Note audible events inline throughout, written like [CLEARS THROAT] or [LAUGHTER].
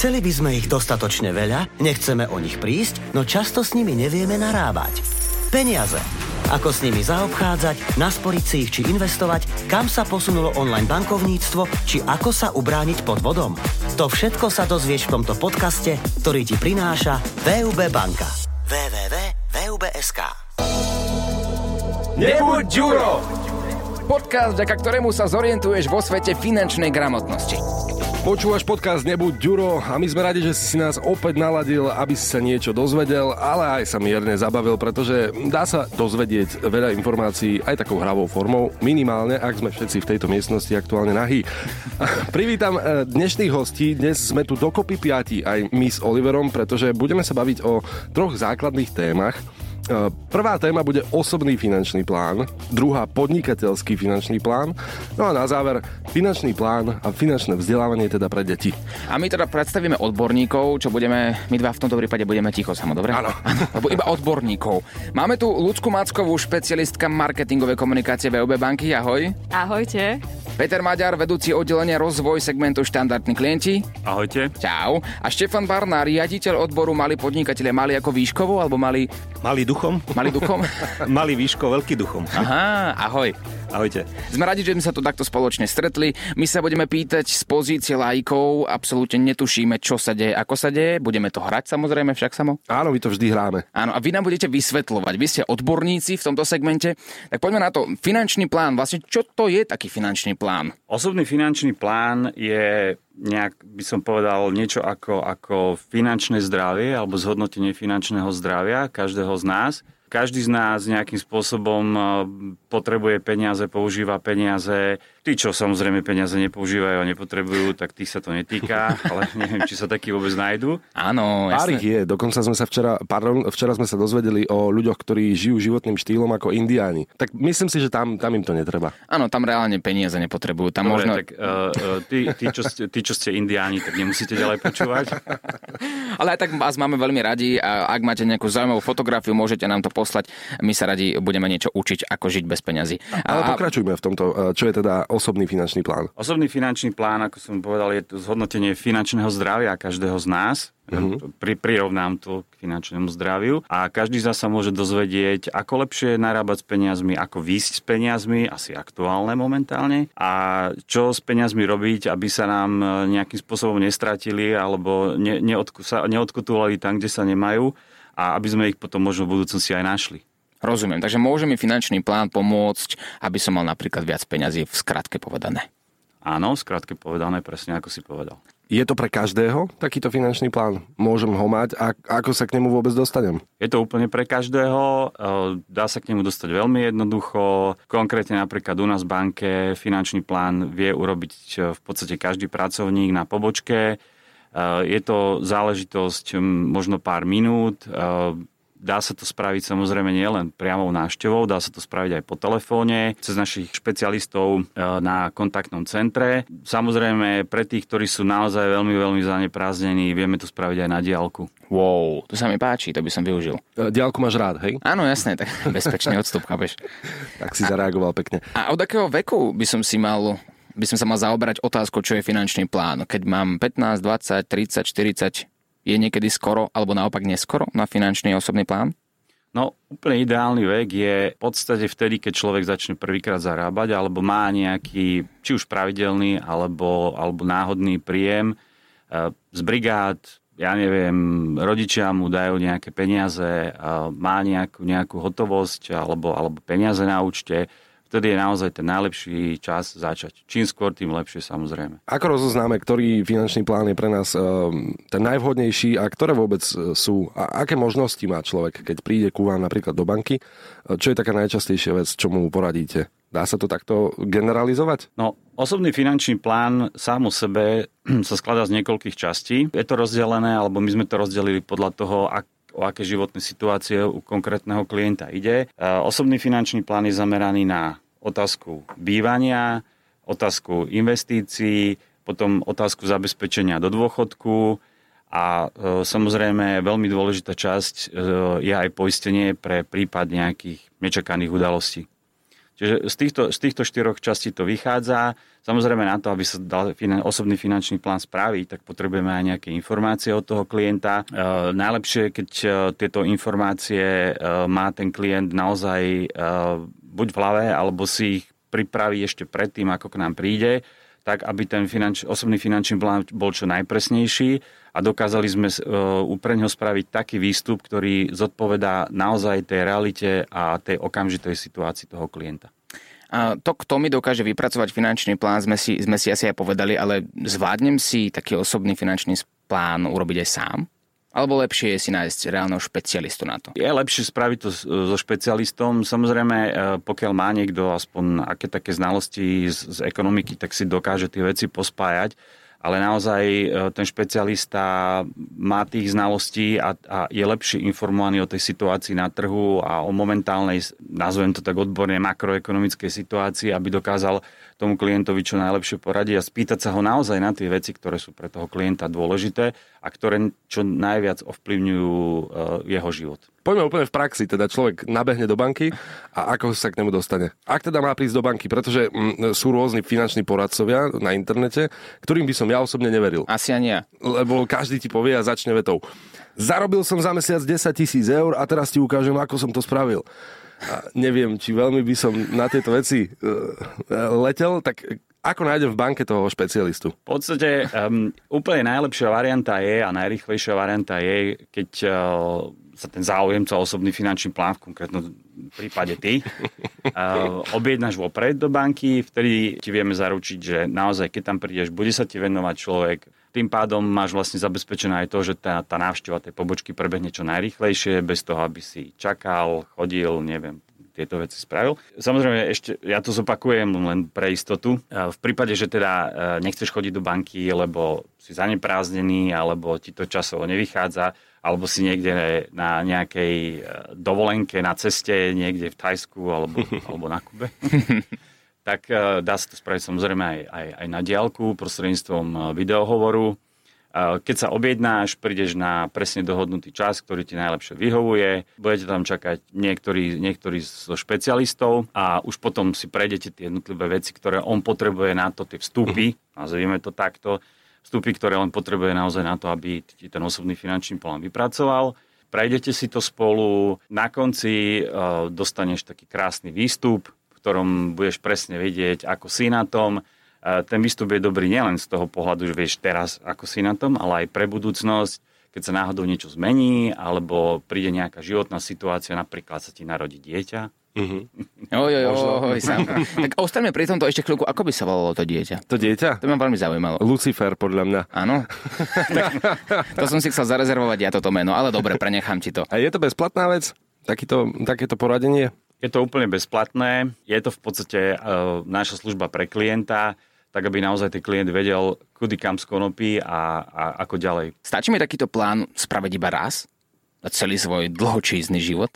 Chceli by sme ich dostatočne veľa, nechceme o nich prísť, no často s nimi nevieme narábať. Peniaze. Ako s nimi zaobchádzať, nasporiť si ich či investovať, kam sa posunulo online bankovníctvo, či ako sa ubrániť pod vodom. To všetko sa dozvieš v tomto podcaste, ktorý ti prináša VUB banka. www.vub.sk Nebuď Ďuro! Podcast, vďaka ktorému sa zorientuješ vo svete finančnej gramotnosti. Počúvaš podcast Nebuď Ďuro a my sme radi, že si nás opäť naladil, aby si sa niečo dozvedel, ale aj sa mierne zabavil, pretože dá sa dozvedieť veľa informácií aj takou hravou formou, minimálne, ak sme všetci v tejto miestnosti aktuálne nahý. [LAUGHS] Privítam eh, dnešných hostí, dnes sme tu dokopy piati aj my s Oliverom, pretože budeme sa baviť o troch základných témach. E, prvá téma bude osobný finančný plán, druhá podnikateľský finančný plán, no a na záver finančný plán a finančné vzdelávanie teda pre deti. A my teda predstavíme odborníkov, čo budeme, my dva v tomto prípade budeme ticho, samo, dobre? Áno. [LAUGHS] Lebo iba odborníkov. Máme tu Lucku Mackovú, špecialistka marketingovej komunikácie VOB banky, ahoj. Ahojte. Peter Maďar, vedúci oddelenia rozvoj segmentu štandardní klienti. Ahojte. Čau. A Štefan Barna, riaditeľ odboru Mali podnikatelia. Mali ako výškovo, alebo mali... Malý duchom? Mali duchom? [LAUGHS] Malý výško, veľký duchom. Aha, ahoj. Ahojte. Sme radi, že sme sa tu takto spoločne stretli. My sa budeme pýtať z pozície lajkov, absolútne netušíme, čo sa deje, ako sa deje. Budeme to hrať samozrejme, však samo. Áno, my to vždy hráme. Áno, a vy nám budete vysvetľovať. Vy ste odborníci v tomto segmente. Tak poďme na to. Finančný plán. Vlastne, čo to je taký finančný plán? Osobný finančný plán je nejak, by som povedal, niečo ako, ako finančné zdravie alebo zhodnotenie finančného zdravia každého z nás. Každý z nás nejakým spôsobom eh, potrebuje peniaze, používa peniaze. Tí, čo samozrejme peniaze nepoužívajú a nepotrebujú, tak tých sa to netýka, ale [LAUGHS] neviem, či sa takí vôbec nájdú. Áno, Pár jasné. ich je, dokonca sme sa včera, pardon, včera sme sa dozvedeli o ľuďoch, ktorí žijú životným štýlom ako indiáni. Tak myslím si, že tam, tam im to netreba. Áno, tam reálne peniaze nepotrebujú. Tam Dobre, možno... tak uh, tí, tí, čo ste, tí, čo ste indiáni, tak nemusíte ďalej počúvať. [LAUGHS] Ale aj tak vás máme veľmi radi a ak máte nejakú zaujímavú fotografiu, môžete nám to poslať. My sa radi budeme niečo učiť, ako žiť bez peňazí. Ale pokračujme v tomto, e, čo je teda osobný finančný plán. Osobný finančný plán, ako som povedal, je to zhodnotenie finančného zdravia každého z nás. Mm-hmm. Pri, prirovnám to k finančnému zdraviu. A každý z nás sa môže dozvedieť, ako lepšie narábať s peniazmi, ako výjsť s peniazmi, asi aktuálne momentálne, a čo s peniazmi robiť, aby sa nám e, nejakým spôsobom nestratili alebo ne, neodku, sa, neodkutovali tam, kde sa nemajú a aby sme ich potom možno v budúcnosti aj našli. Rozumiem. Takže môže mi finančný plán pomôcť, aby som mal napríklad viac peňazí v skratke povedané. Áno, skrátke povedané, presne ako si povedal. Je to pre každého takýto finančný plán? Môžem ho mať? A ako sa k nemu vôbec dostanem? Je to úplne pre každého, eh, dá sa k nemu dostať veľmi jednoducho. Konkrétne napríklad u nás v banke finančný plán vie urobiť eh, v podstate každý pracovník na pobočke. Eh, Je to záležitosť možno pár minút. Dá sa to spraviť samozrejme nielen priamou návštevou, dá sa to spraviť aj po telefóne, cez našich špecialistov na kontaktnom centre. Samozrejme, pre tých, ktorí sú naozaj veľmi, veľmi zaneprázdnení, vieme to spraviť aj na diálku. Wow, to sa mi páči, to by som využil. E, Diálku máš rád, hej? Áno, jasné, tak [LAUGHS] bezpečný odstup, chápeš. Tak si zareagoval pekne. A od akého veku by som si mal by som sa mal zaoberať otázkou, čo je finančný plán. Keď mám 15, 20, 30, 40, je niekedy skoro, alebo naopak neskoro na finančný osobný plán? No, úplne ideálny vek je v podstate vtedy, keď človek začne prvýkrát zarábať, alebo má nejaký, či už pravidelný, alebo, alebo náhodný príjem eh, z brigád, ja neviem, rodičia mu dajú nejaké peniaze, eh, má nejakú, nejakú hotovosť, alebo, alebo peniaze na účte, vtedy je naozaj ten najlepší čas začať. Čím skôr, tým lepšie samozrejme. Ako rozoznáme, ktorý finančný plán je pre nás um, ten najvhodnejší a ktoré vôbec e, sú? A aké možnosti má človek, keď príde ku vám napríklad do banky? E, Čo je taká najčastejšia vec, čo mu poradíte? Dá sa to takto generalizovať? No, osobný finančný plán sám o sebe [CLEARS THROAT] sa skladá z niekoľkých častí. Je to rozdelené, alebo my sme to rozdelili podľa toho, ak, o aké životné situácie u konkrétneho klienta ide. E, Osobný finančný plán je zameraný na otázku bývania, otázku investícií, potom otázku zabezpečenia do dôchodku a e, samozrejme veľmi dôležitá časť e, je aj poistenie pre prípad nejakých nečakaných udalostí. Čiže z týchto, z týchto štyroch častí to vychádza. Samozrejme na to, aby sa dal finan, osobný finančný plán spraviť, tak potrebujeme aj nejaké informácie od toho klienta. E, najlepšie, keď e, tieto informácie e, má ten klient naozaj e, buď v hlave, alebo si ich pripraví ešte predtým, ako k nám príde, tak aby ten finanč, osobný finančný plán bol čo najpresnejší a dokázali sme uh, pre spraviť taký výstup, ktorý zodpovedá naozaj tej realite a tej okamžitej situácii toho klienta. A to, kto mi dokáže vypracovať finančný plán, sme si, sme si asi aj povedali, ale zvládnem si taký osobný finančný plán urobiť aj sám? Alebo lepšie je si nájsť reálneho špecialistu na to? Je lepšie spraviť to so špecialistom. Samozrejme, e, pokiaľ má niekto aspoň aké také znalosti z, z ekonomiky, tak si dokáže tie veci pospájať ale naozaj e, ten špecialista má tých znalostí a, a je lepšie informovaný o tej situácii na trhu a o momentálnej, nazvem to tak odborne, makroekonomickej situácii, aby dokázal tomu klientovi čo najlepšie poradiť a spýtať sa ho naozaj na tie veci, ktoré sú pre toho klienta dôležité a ktoré čo najviac ovplyvňujú e, jeho život. Poďme úplne v praxi, teda človek nabehne do banky a ako sa k nemu dostane. Ak teda má prísť do banky, pretože mm, sú rôzni finanční poradcovia na internete, ktorým by som ja osobne neveril. Asi ani ja. Lebo každý ti povie a začne vetou. Zarobil som za mesiac 10 tisíc eur a teraz ti ukážem, ako som to spravil. A neviem, či veľmi by som na tieto veci uh, letel, tak ako nájdem v banke toho špecialistu? V podstate um, úplne najlepšia varianta je a najrychlejšia varianta je, keď uh, sa ten záujemca osobný finančný plán, v konkrétnom prípade ty, uh, objednáš vopred do banky, vtedy ti vieme zaručiť, že naozaj, keď tam prídeš, bude sa ti venovať človek, tým pádom máš vlastne zabezpečené aj to, že tá, tá návšteva tej pobočky prebehne čo najrychlejšie, bez toho, aby si čakal, chodil, neviem, tieto veci spravil. Samozrejme, ešte ja to zopakujem len pre istotu. V prípade, že teda e, nechceš chodiť do banky, lebo si zanepráznený, alebo ti to časovo nevychádza, alebo si niekde na nejakej e, dovolenke na ceste, niekde v Tajsku alebo, alebo na Kube, [LAUGHS] tak e, dá sa to spraviť samozrejme aj, aj, aj na diálku prostredníctvom e, videohovoru. E, keď sa objednáš, prídeš na presne dohodnutý čas, ktorý ti najlepšie vyhovuje. Budete tam čakať niektorí, niektorí zo špecialistov a už potom si prejdete tie jednotlivé veci, ktoré on potrebuje na to, tie vstupy, nazvime to takto, vstupy, ktoré on potrebuje naozaj na to, aby ti ten osobný finančný plán vypracoval. Prejdete si to spolu, na konci dostaneš taký krásny výstup, ktorom budeš presne vedieť, ako si na tom. Ten výstup je dobrý nielen z toho pohľadu, že vieš teraz, ako si na tom, ale aj pre budúcnosť, keď sa náhodou niečo zmení, alebo príde nejaká životná situácia, napríklad sa ti narodí dieťa. Uh-huh. [LAUGHS] Oj, oj, oj, [LAUGHS] tak ostaňme pri tomto ešte chvíľku. Ako by sa volalo to dieťa? To dieťa? To ma veľmi zaujímalo. Lucifer, podľa mňa. Áno? [LAUGHS] to som si chcel zarezervovať ja toto meno, ale dobre, prenechám ti to. A je to bezplatná vec? Takýto, takéto poradenie? Je to úplne bezplatné, je to v podstate uh, naša služba pre klienta, tak aby naozaj ten klient vedel, kudy kam skonopí a, a ako ďalej. Stačí mi takýto plán spraviť iba raz? Na celý svoj dlhočízny život?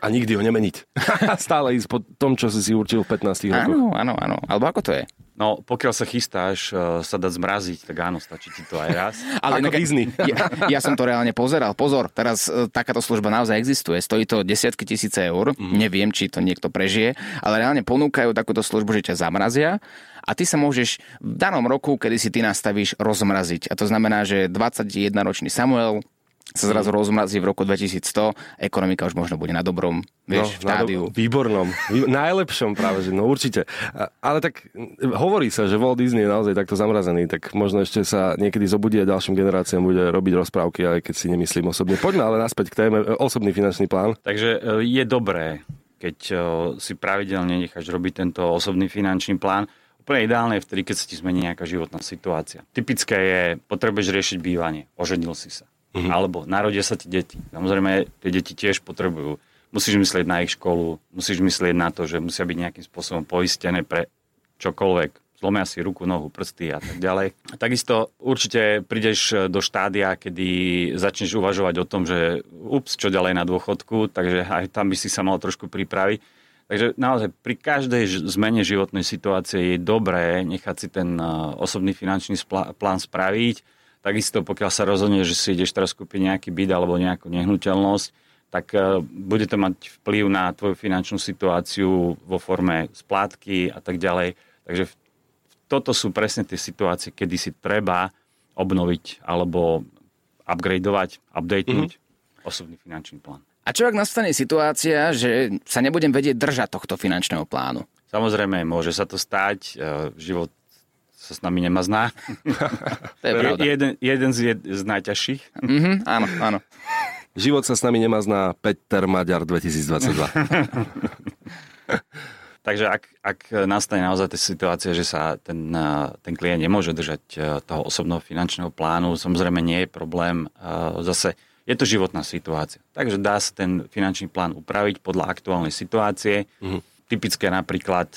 A nikdy ho nemeniť. [LAUGHS] Stále ísť po tom, čo si si určil v 15 rokoch. Áno, áno, áno. Alebo ako to je? No, pokiaľ sa chystáš uh, sa dať zmraziť, tak áno, stačí ti to aj raz. [LAUGHS] Ale Ako Disney. [LAUGHS] Ja, ja som to reálne pozeral. Pozor, teraz uh, takáto služba naozaj existuje. Stojí to desiatky tisíce eur. Mm. Neviem, či to niekto prežije, ale reálne ponúkajú takúto službu, že ťa zamrazia a ty sa môžeš v danom roku, kedy si ty nastavíš, rozmraziť. A to znamená, že 21-ročný Samuel sa zrazu rozmrazí v roku 2100, ekonomika už možno bude na dobrom, vieš, no, v štádiu. Do, výbornom, vý, najlepšom práve, že no určite. A, ale tak hovorí sa, že Walt Disney je naozaj takto zamrazený, tak možno ešte sa niekedy zobudí a ďalším generáciám bude robiť rozprávky, aj keď si nemyslím osobne. Poďme ale naspäť k téme e, osobný finančný plán. Takže e, je dobré, keď e, si pravidelne necháš robiť tento osobný finančný plán, Úplne ideálne je vtedy, keď sa ti zmení nejaká životná situácia. Typické je, potrebuješ riešiť bývanie, oženil si sa Mm-hmm. Alebo narodia sa ti deti. Samozrejme, tie deti tiež potrebujú. Musíš myslieť na ich školu, musíš myslieť na to, že musia byť nejakým spôsobom poistené pre čokoľvek. Zlomia si ruku, nohu, prsty a tak ďalej. Takisto určite prídeš do štádia, kedy začneš uvažovať o tom, že ups, čo ďalej na dôchodku, takže aj tam by si sa mal trošku pripraviť. Takže naozaj pri každej zmene životnej situácie je dobré nechať si ten eh, osobný finančný plán spraviť, Takisto, pokiaľ sa rozhodne, že si ideš teraz kúpiť nejaký byt alebo nejakú nehnuteľnosť, tak e, bude to mať vplyv na tvoju finančnú situáciu vo forme splátky a tak ďalej. Takže toto sú presne tie situácie, kedy si treba obnoviť alebo upgradeovať, updatenúť mm-hmm. osobný finančný plán. A čo ak nastane situácia, že sa nebudem vedieť držať tohto finančného plánu? Samozrejme, môže sa to stať. E, život sa s nami nemazná. to je pravda. Jeden, jeden z, jed, z najťažších. Mm-hmm, áno, áno. Život sa s nami nemazná. Peter Maďar 2022. [LAUGHS] Takže ak, ak nastane naozaj tá situácia, že sa ten, e, ten klient nemôže držať e, toho osobného finančného plánu, samozrejme nie je problém. Zase je to životná situácia. Takže dá sa ten finančný plán upraviť podľa aktuálnej situácie. Mm-hmm. Typické napríklad,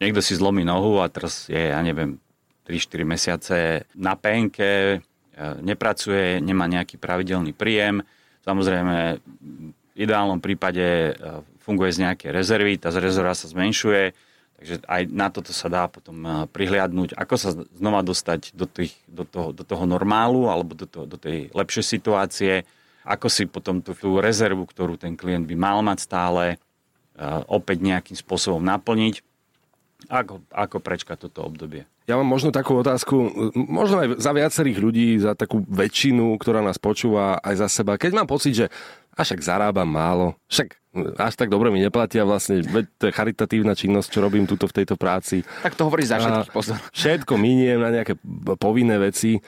niekto si zlomí nohu a teraz je, ja neviem, 3-4 mesiace na penke, uh, nepracuje, nemá nejaký pravidelný príjem. Samozrejme, v ideálnom prípade uh, funguje z nejaké rezervy, tá rezerva sa zmenšuje, Takže aj na toto sa dá potom eh, prihliadnúť, ako sa znova dostať do, tých, do, toho, do toho normálu alebo do, toho, do tej lepšej situácie, ako si potom tú, tú rezervu, ktorú ten klient by mal mať stále, opäť nejakým spôsobom naplniť, ako, ako prečkať toto obdobie. Ja mám možno takú otázku, možno aj za viacerých ľudí, za takú väčšinu, ktorá nás počúva, aj za seba. Keď mám pocit, že a však zarábam málo, však až tak dobre mi neplatia vlastne, to je charitatívna činnosť, čo robím tuto v tejto práci. Tak to hovorí za všetkých, pozor. Všetko miniem na nejaké povinné veci.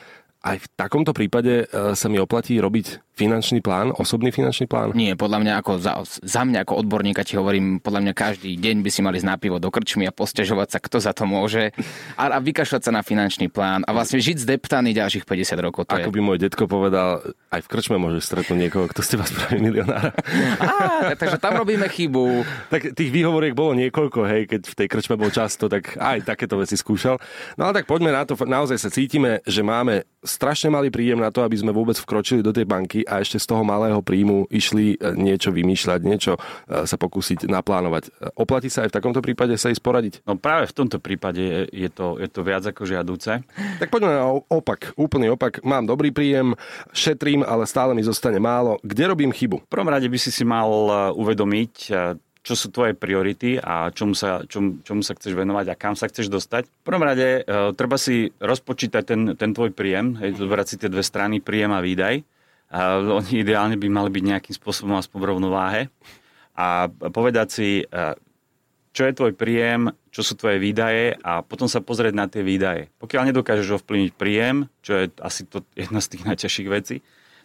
Aj v takomto prípade e, sa mi oplatí robiť finančný plán, osobný finančný plán? Nie, podľa mňa ako za, za mňa ako odborníka ti hovorím, podľa mňa každý deň by si mali ísť na pivo do krčmy a posťažovať sa, kto za to môže a, a vykašľať sa na finančný plán a vlastne žiť zdeptaný ďalších 50 rokov. To ako je... by môj detko povedal, aj v krčme môžeš stretnúť niekoho, kto z teba spraví milionára. [LAUGHS] Á, takže tam robíme chybu. Tak tých výhovoriek bolo niekoľko, hej, keď v tej krčme bol často, tak aj takéto veci skúšal. No ale tak poďme na to, naozaj sa cítime, že máme strašne malý príjem na to, aby sme vôbec vkročili do tej banky a ešte z toho malého príjmu išli e, niečo vymýšľať, niečo e, sa pokúsiť naplánovať. Oplatí sa aj v takomto prípade sa ísť poradiť? No práve v tomto prípade je to, je to viac ako žiaduce. Tak poďme na opak, úplný opak. Mám dobrý príjem, šetrím, ale stále mi zostane málo. Kde robím chybu? V prvom rade by si si mal e, uvedomiť, čo sú tvoje priority a čomu sa, čom, čomu sa chceš venovať a kam sa chceš dostať. V prvom rade e, treba si rozpočítať ten, ten tvoj príjem, hej, zobrať si tie dve strany, príjem a výdaj. A oni ideálne by mali byť nejakým spôsobom aspoň v rovnováhe. A povedať si, e, čo je tvoj príjem, čo sú tvoje výdaje a potom sa pozrieť na tie výdaje. Pokiaľ nedokážeš ovplyvniť príjem, čo je asi to jedna z tých najťažších vecí,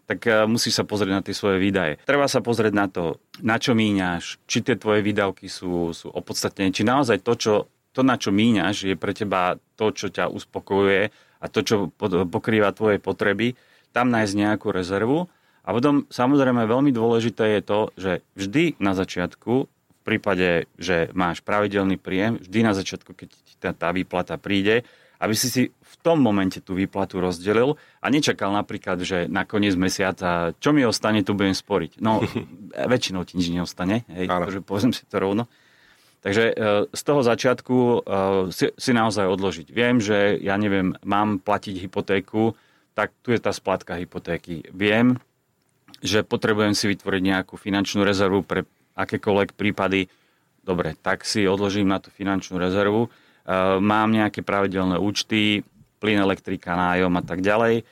tak uh, musíš sa pozrieť na tie svoje výdaje. Treba sa pozrieť na to, na čo míňaš, či tie tvoje výdavky sú, sú opodstatnené, či naozaj to, čo, to, na čo míňaš, je pre teba to, čo ťa uspokojuje a to, čo pokrýva tvoje potreby, tam nájsť nejakú rezervu. A potom samozrejme veľmi dôležité je to, že vždy na začiatku, v prípade, že máš pravidelný príjem, vždy na začiatku, keď tá, tá výplata príde, aby si si v tom momente tú výplatu rozdelil a nečakal napríklad, že na koniec mesiaca, čo mi ostane, tu budem sporiť. No, [LAUGHS] väčšinou ti nič neostane, hej, takže poviem si to rovno. Takže e, z toho začiatku e, si, si naozaj odložiť. Viem, že ja neviem, mám platiť hypotéku, tak tu je tá splatka hypotéky. Viem, že potrebujem si vytvoriť nejakú finančnú rezervu pre akékoľvek prípady. Dobre, tak si odložím na tú finančnú rezervu mám nejaké pravidelné účty, plyn, elektrika, nájom a tak ďalej.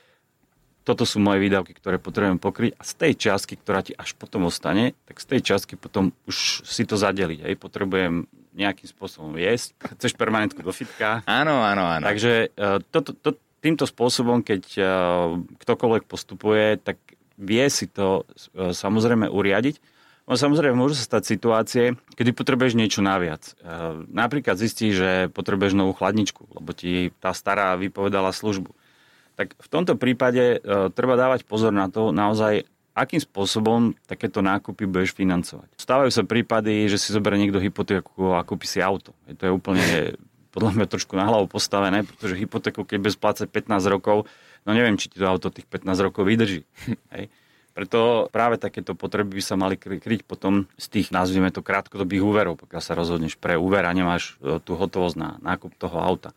Toto sú moje výdavky, ktoré potrebujem pokryť a z tej častky, ktorá ti až potom ostane, tak z tej častky potom už si to zadeliť. Hej. Potrebujem nejakým spôsobom jesť. Chceš permanentku do fitka. Áno, áno, áno. Takže eh, to, to, týmto spôsobom, keď eh, ktokoľvek postupuje, tak vie si to samozrejme uriadiť No samozrejme, môžu sa stať situácie, kedy potrebuješ niečo naviac. E, napríklad zistíš, že potrebuješ novú chladničku, lebo ti tá stará vypovedala službu. Tak v tomto prípade e, treba dávať pozor na to naozaj, akým spôsobom takéto nákupy budeš financovať. Stávajú sa prípady, že si zoberie niekto hypotéku a kúpi si auto. To je úplne podľa mňa trošku na hlavu postavené, pretože hypotéku, keď bez splácať 15 rokov, no neviem, či ti to auto tých 15 rokov vydrží. Hej. Preto práve takéto potreby by sa mali kryť potom z tých, nazvime to, krátkodobých úverov, pokiaľ sa rozhodneš pre úver a nemáš e, tú hotovosť na nákup toho auta.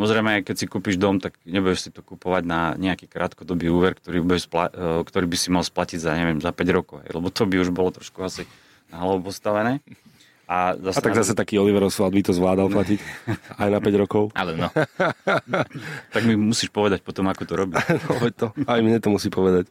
Samozrejme, keď si kúpiš dom, tak nebudeš si to kupovať na nejaký krátkodobý úver, ktorý, bude spla- e, ktorý by si mal splatiť za, neviem, za 5 rokov. Lebo to by už bolo trošku asi na hlavu postavené. A, zase a tak zase taký Oliver Oswald by to zvládal platiť [LAUGHS] aj na 5 rokov. Ale no. [LAUGHS] tak mi musíš povedať potom, ako to robí. [LAUGHS] no, to, aj mne to musí povedať.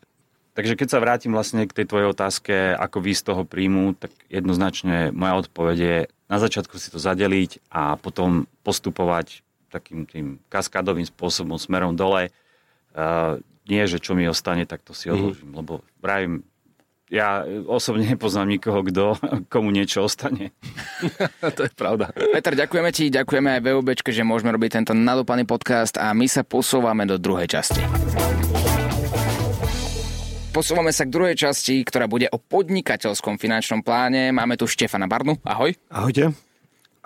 Takže keď sa vrátim vlastne k tej tvojej otázke, ako vy z toho príjmu, tak jednoznačne moja odpoveď je na začiatku si to zadeliť a potom postupovať takým tým kaskádovým spôsobom smerom dole. Uh, nie, že čo mi ostane, tak to si mhm. odložím, mm. lebo vravím, ja osobne nepoznám nikoho, kto, komu niečo ostane. [LAUGHS] to je pravda. Peter, ďakujeme ti, ďakujeme aj VUBčke, že môžeme robiť tento nadopaný podcast a my sa posúvame do druhej časti. Posúvame sa k druhej časti, ktorá bude o podnikateľskom finančnom pláne. Máme tu Štefana Barnu. Ahoj. Ahojte.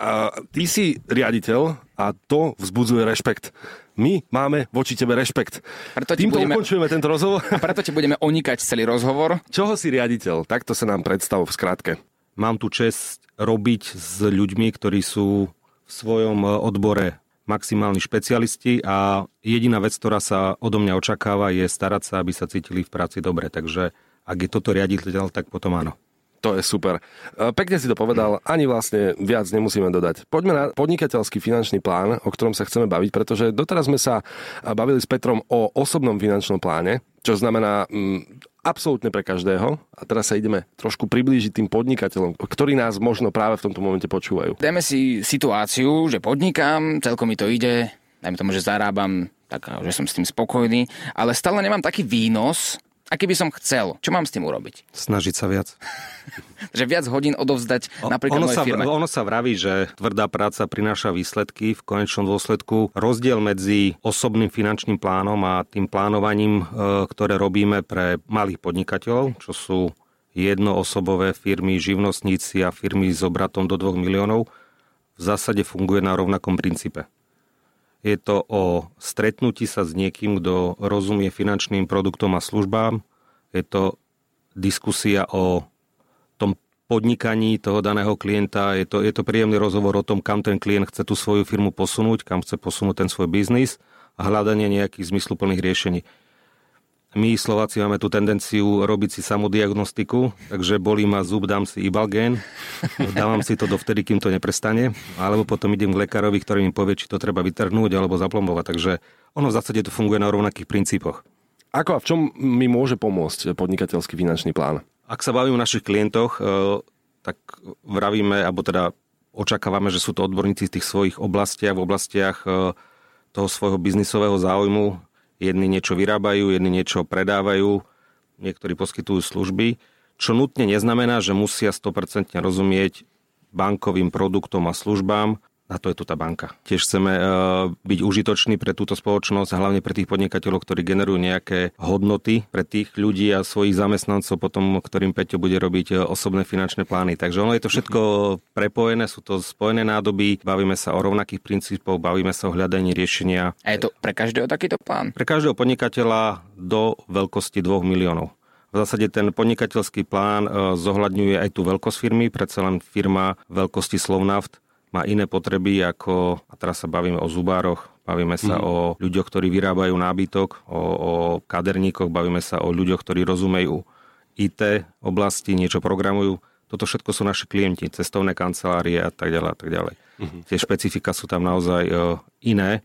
A ty si riaditeľ a to vzbudzuje rešpekt. My máme voči tebe rešpekt. Preto Týmto budeme... ukončujeme tento rozhovor. A preto ti budeme onikať celý rozhovor. Čoho si riaditeľ? Takto sa nám predstav v skratke. Mám tu čest robiť s ľuďmi, ktorí sú v svojom odbore maximálni špecialisti a jediná vec, ktorá sa odo mňa očakáva, je starať sa, aby sa cítili v práci dobre. Takže ak je toto riaditeľ, tak potom áno. To je super. E, pekne si to povedal, ani vlastne viac nemusíme dodať. Poďme na podnikateľský finančný plán, o ktorom sa chceme baviť, pretože doteraz sme sa bavili s Petrom o osobnom finančnom pláne, čo znamená mm, absolútne pre každého. A teraz sa ideme trošku priblížiť tým podnikateľom, ktorí nás možno práve v tomto momente počúvajú. Dajme si situáciu, že podnikám, celkom mi to ide, dajme tomu, že zarábam tak, že som s tým spokojný, ale stále nemám taký výnos, aký by som chcel, čo mám s tým urobiť? Snažiť sa viac. [LAUGHS] že viac hodín odovzdať napríklad ono sa, firme. Ono sa vraví, že tvrdá práca prináša výsledky. V konečnom dôsledku rozdiel medzi osobným finančným plánom a tým plánovaním, e, ktoré robíme pre malých podnikateľov, čo sú jednoosobové firmy, živnostníci a firmy s obratom do 2 miliónov, v zásade funguje na rovnakom princípe. Je to o stretnutí sa s niekým, kto rozumie finančným produktom a službám. Je to diskusia o tom podnikaní toho daného klienta. Je to, je to príjemný rozhovor o tom, kam ten klient chce tú svoju firmu posunúť, kam chce posunúť ten svoj biznis a hľadanie nejakých zmysluplných riešení. My Slováci máme tú tendenciu robiť si samodiagnostiku, takže bolí ma zub, dám si ibalgén, dávam si to dovtedy, kým to neprestane, alebo potom idem k lekárovi, ktorý mi povie, či to treba vytrhnúť alebo zaplombovať. Takže ono v zásade to funguje na rovnakých princípoch. Ako a v čom mi môže pomôcť podnikateľský finančný plán? Ak sa bavím o našich klientoch, e, tak vravíme, alebo teda očakávame, že sú to odborníci z tých svojich oblastiach, v oblastiach e, toho svojho biznisového záujmu, Jedni niečo vyrábajú, jedni niečo predávajú, niektorí poskytujú služby, čo nutne neznamená, že musia 100% rozumieť bankovým produktom a službám, a to je tu tá banka. Tiež chceme uh, byť užitoční pre túto spoločnosť, hlavne pre tých podnikateľov, ktorí generujú nejaké hodnoty pre tých ľudí a svojich zamestnancov, potom ktorým Peťo bude robiť uh, osobné finančné plány. Takže ono je to všetko prepojené, sú to spojené nádoby, bavíme sa o rovnakých princípoch, bavíme sa o hľadaní riešenia. A je to pre každého takýto plán? Pre každého podnikateľa do veľkosti 2 miliónov. V zásade ten podnikateľský plán uh, zohľadňuje aj tú veľkosť firmy, predsa len firma veľkosti Slovnaft má iné potreby ako, a teraz sa bavíme o zubároch, bavíme sa mm. o ľuďoch, ktorí vyrábajú nábytok, o, o kaderníkoch, bavíme sa o ľuďoch, ktorí rozumejú IT oblasti, niečo programujú. Toto všetko sú naši klienti, cestovné kancelárie a tak ďalej a tak ďalej. Mm-hmm. Tie špecifika sú tam naozaj iné,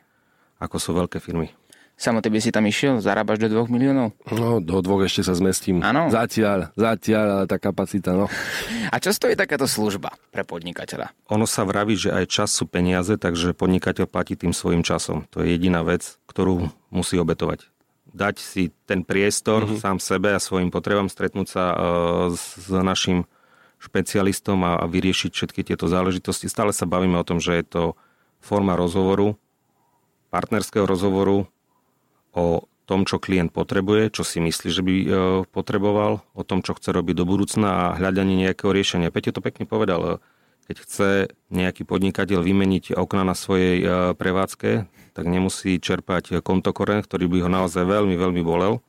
ako sú veľké firmy. Samo ty by si tam išiel? Zarábaš do 2 miliónov? No, do dvoch ešte sa zmestím. Áno. Zatiaľ, zatiaľ, ale tá kapacita, no. [LAUGHS] A čo stojí takáto služba pre podnikateľa? Ono sa vraví, že aj čas sú peniaze, takže podnikateľ platí tým svojim časom. To je jediná vec, ktorú musí obetovať. Dať si ten priestor mm-hmm. sám sebe a svojim potrebám, stretnúť sa uh, s, s našim špecialistom a, a vyriešiť všetky tieto záležitosti. Stále sa bavíme o tom, že je to forma rozhovoru, partnerského rozhovoru, o tom, čo klient potrebuje, čo si myslí, že by e, potreboval, o tom, čo chce robiť do budúcna a hľadanie nejakého riešenia. Peťo to pekne povedal, e, keď chce nejaký podnikateľ vymeniť okna na svojej e, prevádzke, tak nemusí čerpať kontokoren, ktorý by ho naozaj veľmi, veľmi bolel,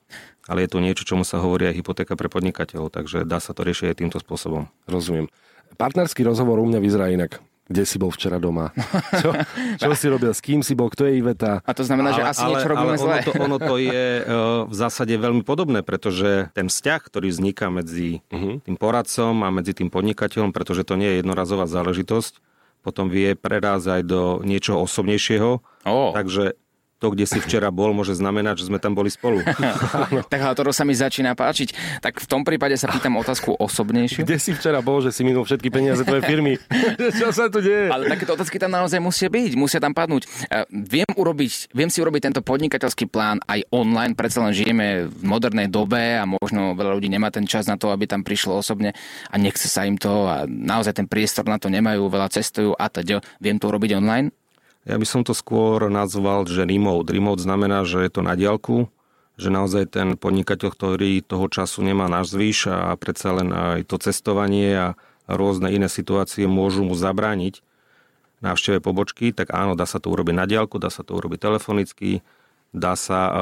ale je to niečo, čomu sa hovorí aj hypotéka pre podnikateľov, takže dá sa to riešiť aj týmto spôsobom. Rozumiem. Partnerský rozhovor u mňa vyzerá inak. Kde si bol včera doma? [LAUGHS] Čo, čo si robil? S kým si bol? Kto je Iveta? A to znamená, že asi niečo robíme ale zle. ono to, ono to je uh, [LAUGHS] v zásade veľmi podobné, pretože ten vzťah, ktorý vzniká medzi uh-huh. tým poradcom a medzi tým podnikateľom, pretože to nie je jednorazová záležitosť, potom vie prerázať do niečoho osobnejšieho. Ó. Takže to, kde si včera bol, môže znamenať, že sme tam boli spolu. [LAUGHS] tak ale to sa mi začína páčiť. Tak v tom prípade sa pýtam otázku osobnejšiu. Kde si včera bol, že si minul všetky peniaze tvojej firmy? [LAUGHS] čo sa tu deje? Ale takéto otázky tam naozaj musia byť, musia tam padnúť. E, Viem, urobiť, viem si urobiť tento podnikateľský plán aj online, predsa len žijeme v modernej dobe a možno veľa ľudí nemá ten čas na to, aby tam prišlo osobne a nechce sa im to a naozaj ten priestor na to nemajú, veľa cestujú a teď. Viem to urobiť online? Ja by som to skôr nazval, že remote. Remote znamená, že je to na diálku, že naozaj ten podnikateľ, ktorý toho času nemá náš zvyš a predsa len aj to cestovanie a rôzne iné situácie môžu mu zabrániť návšteve pobočky, tak áno, dá sa to urobiť na diálku, dá sa to urobiť telefonicky, dá sa uh,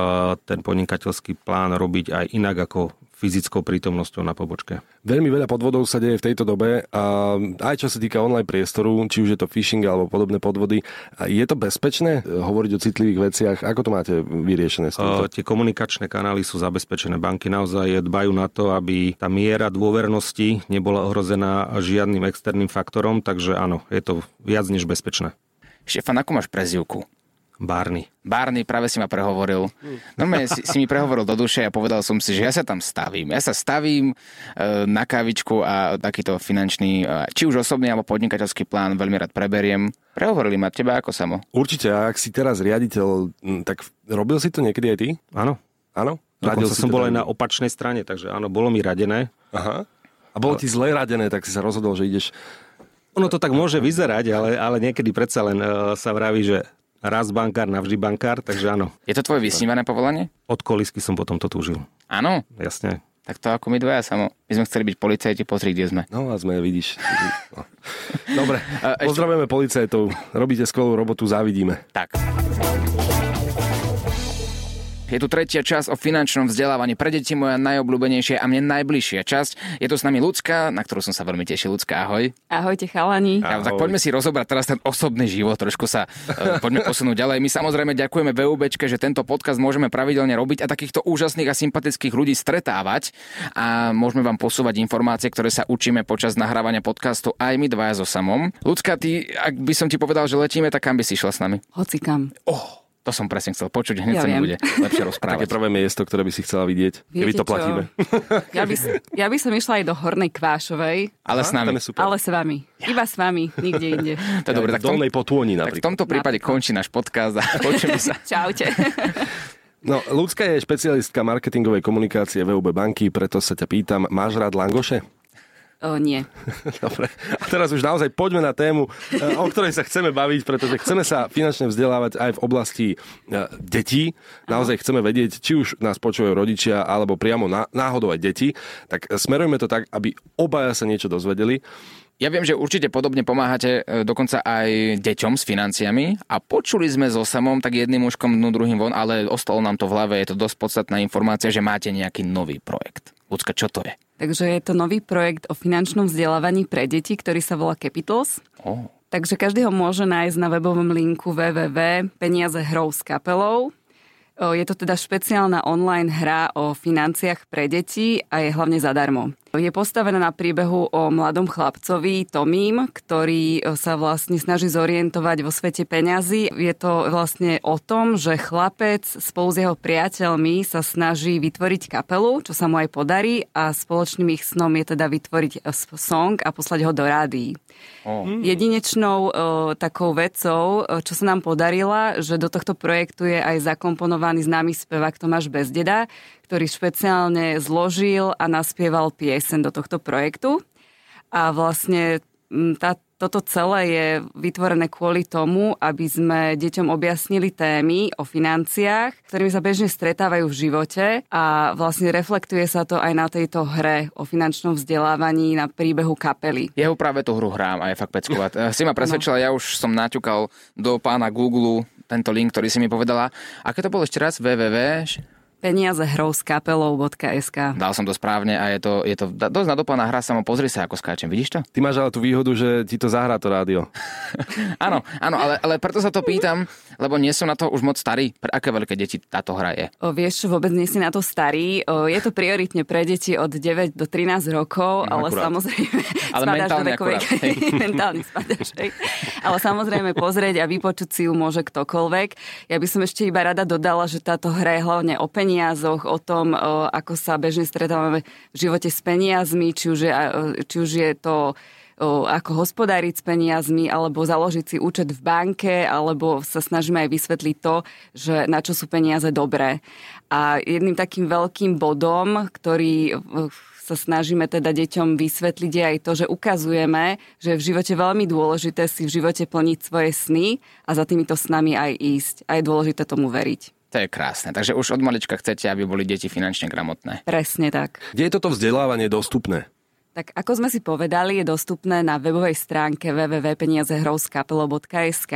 ten podnikateľský plán robiť aj inak ako fyzickou prítomnosťou na pobočke. Veľmi veľa podvodov sa deje v tejto dobe a aj čo sa týka online priestoru, či už je to phishing alebo podobné podvody. Je to bezpečné hovoriť o citlivých veciach? Ako to máte vyriešené s týmto? Tie komunikačné kanály sú zabezpečené. Banky naozaj dbajú na to, aby tá miera dôvernosti nebola ohrozená žiadnym externým faktorom, takže áno, je to viac než bezpečné. Štefan, ako máš prezivku? Barney. Barney, práve si ma prehovoril. Normálne si, si mi prehovoril do duše a povedal som si, že ja sa tam stavím. Ja sa stavím e, na kávičku a takýto finančný, e, či už osobný alebo podnikateľský plán veľmi rád preberiem. Prehovorili ma teba ako samo. Určite, a ak si teraz riaditeľ, tak robil si to niekedy aj ty? Áno. Áno? Dokonca som bol aj na opačnej strane, takže áno, bolo mi radené. Aha. A bolo ti zle radené, tak si sa rozhodol, že ideš... Ono to tak môže vyzerať, ale, ale niekedy predsa len uh, sa vraví, že raz bankár, navždy bankár, takže áno. Je to tvoje vysnívané povolanie? Od kolisky som potom to túžil. Áno. Jasne. Tak to ako my dvaja samo. My sme chceli byť policajti, pozri, kde sme. No a sme, vidíš. No. Dobre, pozdravujeme policajtov. Robíte skvelú robotu, závidíme. Tak. Je tu tretia časť o finančnom vzdelávaní pre deti, moja najobľúbenejšia a mne najbližšia časť. Je tu s nami Lucka, na ktorú som sa veľmi tešil. Lucka, ahoj. Ahojte chalani. Ja, tak poďme si rozobrať teraz ten osobný život, trošku sa uh, poďme posunúť ďalej. My samozrejme ďakujeme VUBčke, že tento podcast môžeme pravidelne robiť a takýchto úžasných a sympatických ľudí stretávať a môžeme vám posúvať informácie, ktoré sa učíme počas nahrávania podcastu aj my dvaja so samom. Lucka, ty, ak by som ti povedal, že letíme, tak kam by si išla s nami? Hocikam. Oh, to som presne chcel počuť, hneď Ja sa mi bude lepšie [LAUGHS] Také rozprávať. prvé miesto, ktoré by si chcela vidieť, keby Viete to čo? platíme. [LAUGHS] Ja by, s- ja by som išla aj do Hornej Kvášovej, Ale s Tam nami. ale s vami. Iba s vami, nikde inde. [LAUGHS] To je dobre, tak tom, potôni tak v napríklad. tomto prípade končí náš podcast a počujeme sa. Čaute. No, Ľudská je špecialistka marketingovej komunikácie VUB banky, preto sa ťa pýtam, máš rád langoše? O, nie. [LAUGHS] Dobre. A teraz už naozaj poďme na tému, eh, o ktorej sa chceme baviť, pretože chceme sa finančne vzdelávať aj v oblasti eh, detí. Naozaj chceme vedieť, či už nás počúvajú rodičia, alebo priamo ná- náhodou aj deti. Tak eh, smerujme to tak, aby obaja sa niečo dozvedeli. Ja viem, že určite podobne pomáhate dokonca aj deťom s financiami a počuli sme so samom tak jedným uškom dnu, druhým von, ale ostalo nám to v hlave, je to dosť podstatná informácia, že máte nejaký nový projekt. Ľudská, čo to je? Takže je to nový projekt o finančnom vzdelávaní pre deti, ktorý sa volá Capitals. Oh. Takže každý ho môže nájsť na webovom linku www.peniaze hrou s kapelou. Je to teda špeciálna online hra o financiách pre deti a je hlavne zadarmo. Je postavená na príbehu o mladom chlapcovi Tomím, ktorý o, sa vlastne snaží zorientovať vo svete peňazí. Je to vlastne o tom, že chlapec spolu s jeho priateľmi sa snaží vytvoriť kapelu, čo sa mu aj podarí a spoločným ich snom je teda vytvoriť e, song a poslať ho do rádií. Oh. Jedinečnou o, takou vecou, o, čo sa nám podarila, že do tohto projektu je aj zakomponovaný známy spevák Tomáš Bezdeda, ktorý špeciálne zložil a naspieval piesen do tohto projektu. A vlastne tá, toto celé je vytvorené kvôli tomu, aby sme deťom objasnili témy o financiách, ktorými sa bežne stretávajú v živote a vlastne reflektuje sa to aj na tejto hre o finančnom vzdelávaní na príbehu kapely. Ja ho práve tú hru hrám a je fakt pecková. [LAUGHS] Si ma presvedčila, ja už som naťukal do pána Google tento link, ktorý si mi povedala. Aké to bolo ešte raz? www? peniazehrou.skapelou.sk Dal som to správne a je to, je to dosť nadopána hra, samo pozri sa, ako skáčem, vidíš to? Ty máš ale tú výhodu, že ti to zahrá to rádio. [LAUGHS] áno, áno, ale, ale preto sa to pýtam, lebo nie som na to už moc starý. Pre aké veľké deti táto hra je? O, vieš, vôbec nie si na to starý. O, je to prioritne pre deti od 9 do 13 rokov, No, ale akurát. samozrejme Ale [LAUGHS] spadáš mentálne do vekovej... akurát, hej. [LAUGHS] mentálne spadáš, hej. Ale samozrejme pozrieť a vypočuť si ju môže ktokoľvek. Ja by som ešte iba rada dodala, že táto hra je hlavne o peniazoch, o tom, ako sa bežne stretávame v živote s peniazmi, či už je, či už je to ako hospodáriť s peniazmi, alebo založiť si účet v banke, alebo sa snažíme aj vysvetliť to, že na čo sú peniaze dobré. A jedným takým veľkým bodom, ktorý sa snažíme teda deťom vysvetliť je aj to, že ukazujeme, že je v živote veľmi dôležité si v živote plniť svoje sny a za týmito snami aj ísť. A je dôležité tomu veriť. To je krásne. Takže už od malička chcete, aby boli deti finančne gramotné. Presne tak. Kde je toto vzdelávanie dostupné? Tak ako sme si povedali, je dostupné na webovej stránke www.peniazehrouskapelo.sk,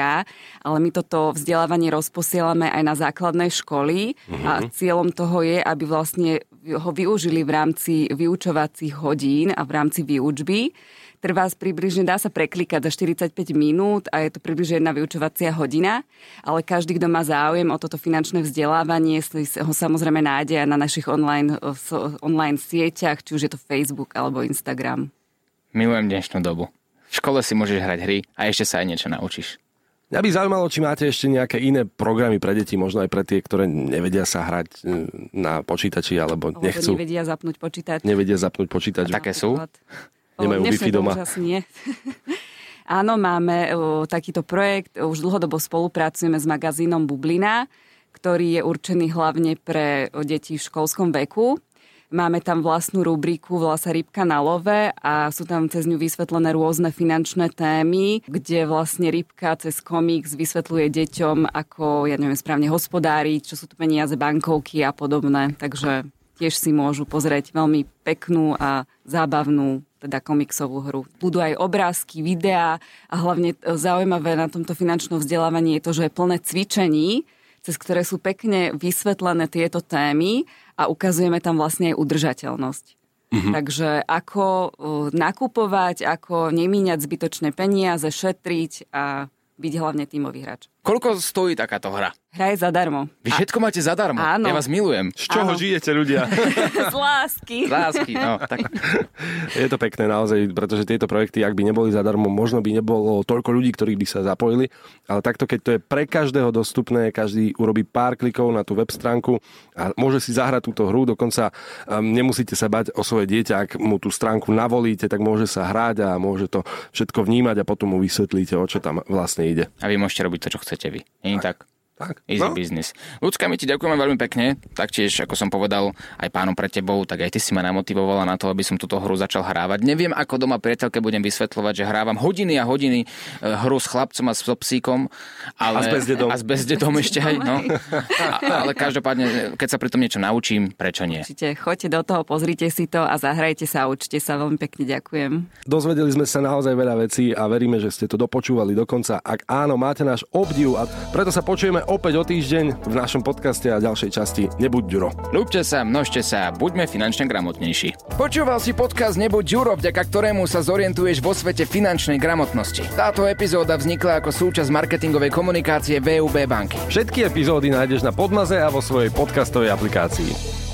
ale my toto vzdelávanie rozposielame aj na základnej školy a cieľom toho je, aby vlastne ho využili v rámci vyučovacích hodín a v rámci výučby. Trvá približne, dá sa preklikať za 45 minút a je to približne jedna vyučovacia hodina, ale každý, kto má záujem o toto finančné vzdelávanie, si ho samozrejme nájde aj na našich online, so- online sieťach, či už je to Facebook alebo Instagram. Milujem dnešnú dobu. V škole si môžeš hrať hry a ešte sa aj niečo naučíš. Mňa by zaujímalo, či máte ešte nejaké iné programy pre deti, možno aj pre tie, ktoré nevedia sa hrať e, na počítači alebo Alebo nechcú, nevedia zapnúť počítač. nevedia zapnúť počítač. A také sú? Nemajú Wi-Fi doma. už Asi nie. [LAUGHS] Áno, máme takýto projekt, už dlhodobo spolupracujeme s magazínom Bublina, ktorý je určený hlavne pre deti v školskom veku. Máme tam vlastnú rubriku, volá sa Rybka na love a sú tam cez ňu vysvetlené rôzne finančné témy, kde vlastne Rybka cez komiks vysvetľuje deťom, ako, ja neviem, správne hospodáriť, čo sú to peniaze, bankovky a podobné. Takže tiež si môžu pozrieť veľmi peknú a zábavnú teda komiksovú hru. Budú aj obrázky, videá a hlavne e, zaujímavé na tomto finančnom vzdelávaní je to, že je plné cvičení, cez ktoré sú pekne vysvetlené tieto témy a ukazujeme tam vlastne aj udržateľnosť. Mm-hmm. Takže ako uh, nakupovať, ako nemíňať zbytočné peniaze, šetriť a byť hlavne tímový hráč. Koľko stojí takáto hra? Hra je zadarmo. Vy všetko máte zadarmo. Áno. Ja vás milujem. Z čoho Áno. žijete ľudia? [LAUGHS] [LAUGHS] Z lásky. Lásky, no. Tak Je to pekné naozaj, pretože tieto projekty, ak by neboli zadarmo, možno by nebolo toľko ľudí, ktorí by sa zapojili, ale takto, keď to je pre každého dostupné, každý urobí pár klikov na tú web stránku a môže si zahrať túto hru, dokonca um, nemusíte sa bať o svoje dieťa, ak mu tú stránku navolíte, tak môže sa hrať a môže to všetko vnímať a potom mu vysvetlíte, o čo tam vlastne ide. a vy môžete robiť to, čo chcete vy. Nie tak? Tak. Easy No. business. Ľudská, my ti ďakujeme veľmi pekne. Taktiež, ako som povedal, aj pánom pre tebou, tak aj ty si ma namotivovala na to, aby som túto hru začal hrávať. Neviem, ako doma priateľke budem vysvetľovať, že hrávam hodiny a hodiny e, hru s chlapcom a s psíkom. Ale, A s bezdedom. A s bezdedom ešte aj, no. A, ale každopádne, keď sa pri tom niečo naučím, prečo nie? Určite, choďte do toho, pozrite si to a zahrajte sa a učte sa. Veľmi pekne ďakujem. Dozvedeli sme sa naozaj veľa vecí a veríme, že ste to dopočúvali dokonca. Ak áno, máte náš obdiv a preto sa počujeme opäť o týždeň v našom podcaste a ďalšej časti Nebuď Ďuro. Ľúbte sa, množte sa, buďme finančne gramotnejší. Počúval si podcast Nebuď Ďuro, vďaka ktorému sa zorientuješ vo svete finančnej gramotnosti. Táto epizóda vznikla ako súčasť marketingovej komunikácie VUB banky. Všetky epizódy nájdeš na Podmaze a vo svojej podcastovej aplikácii.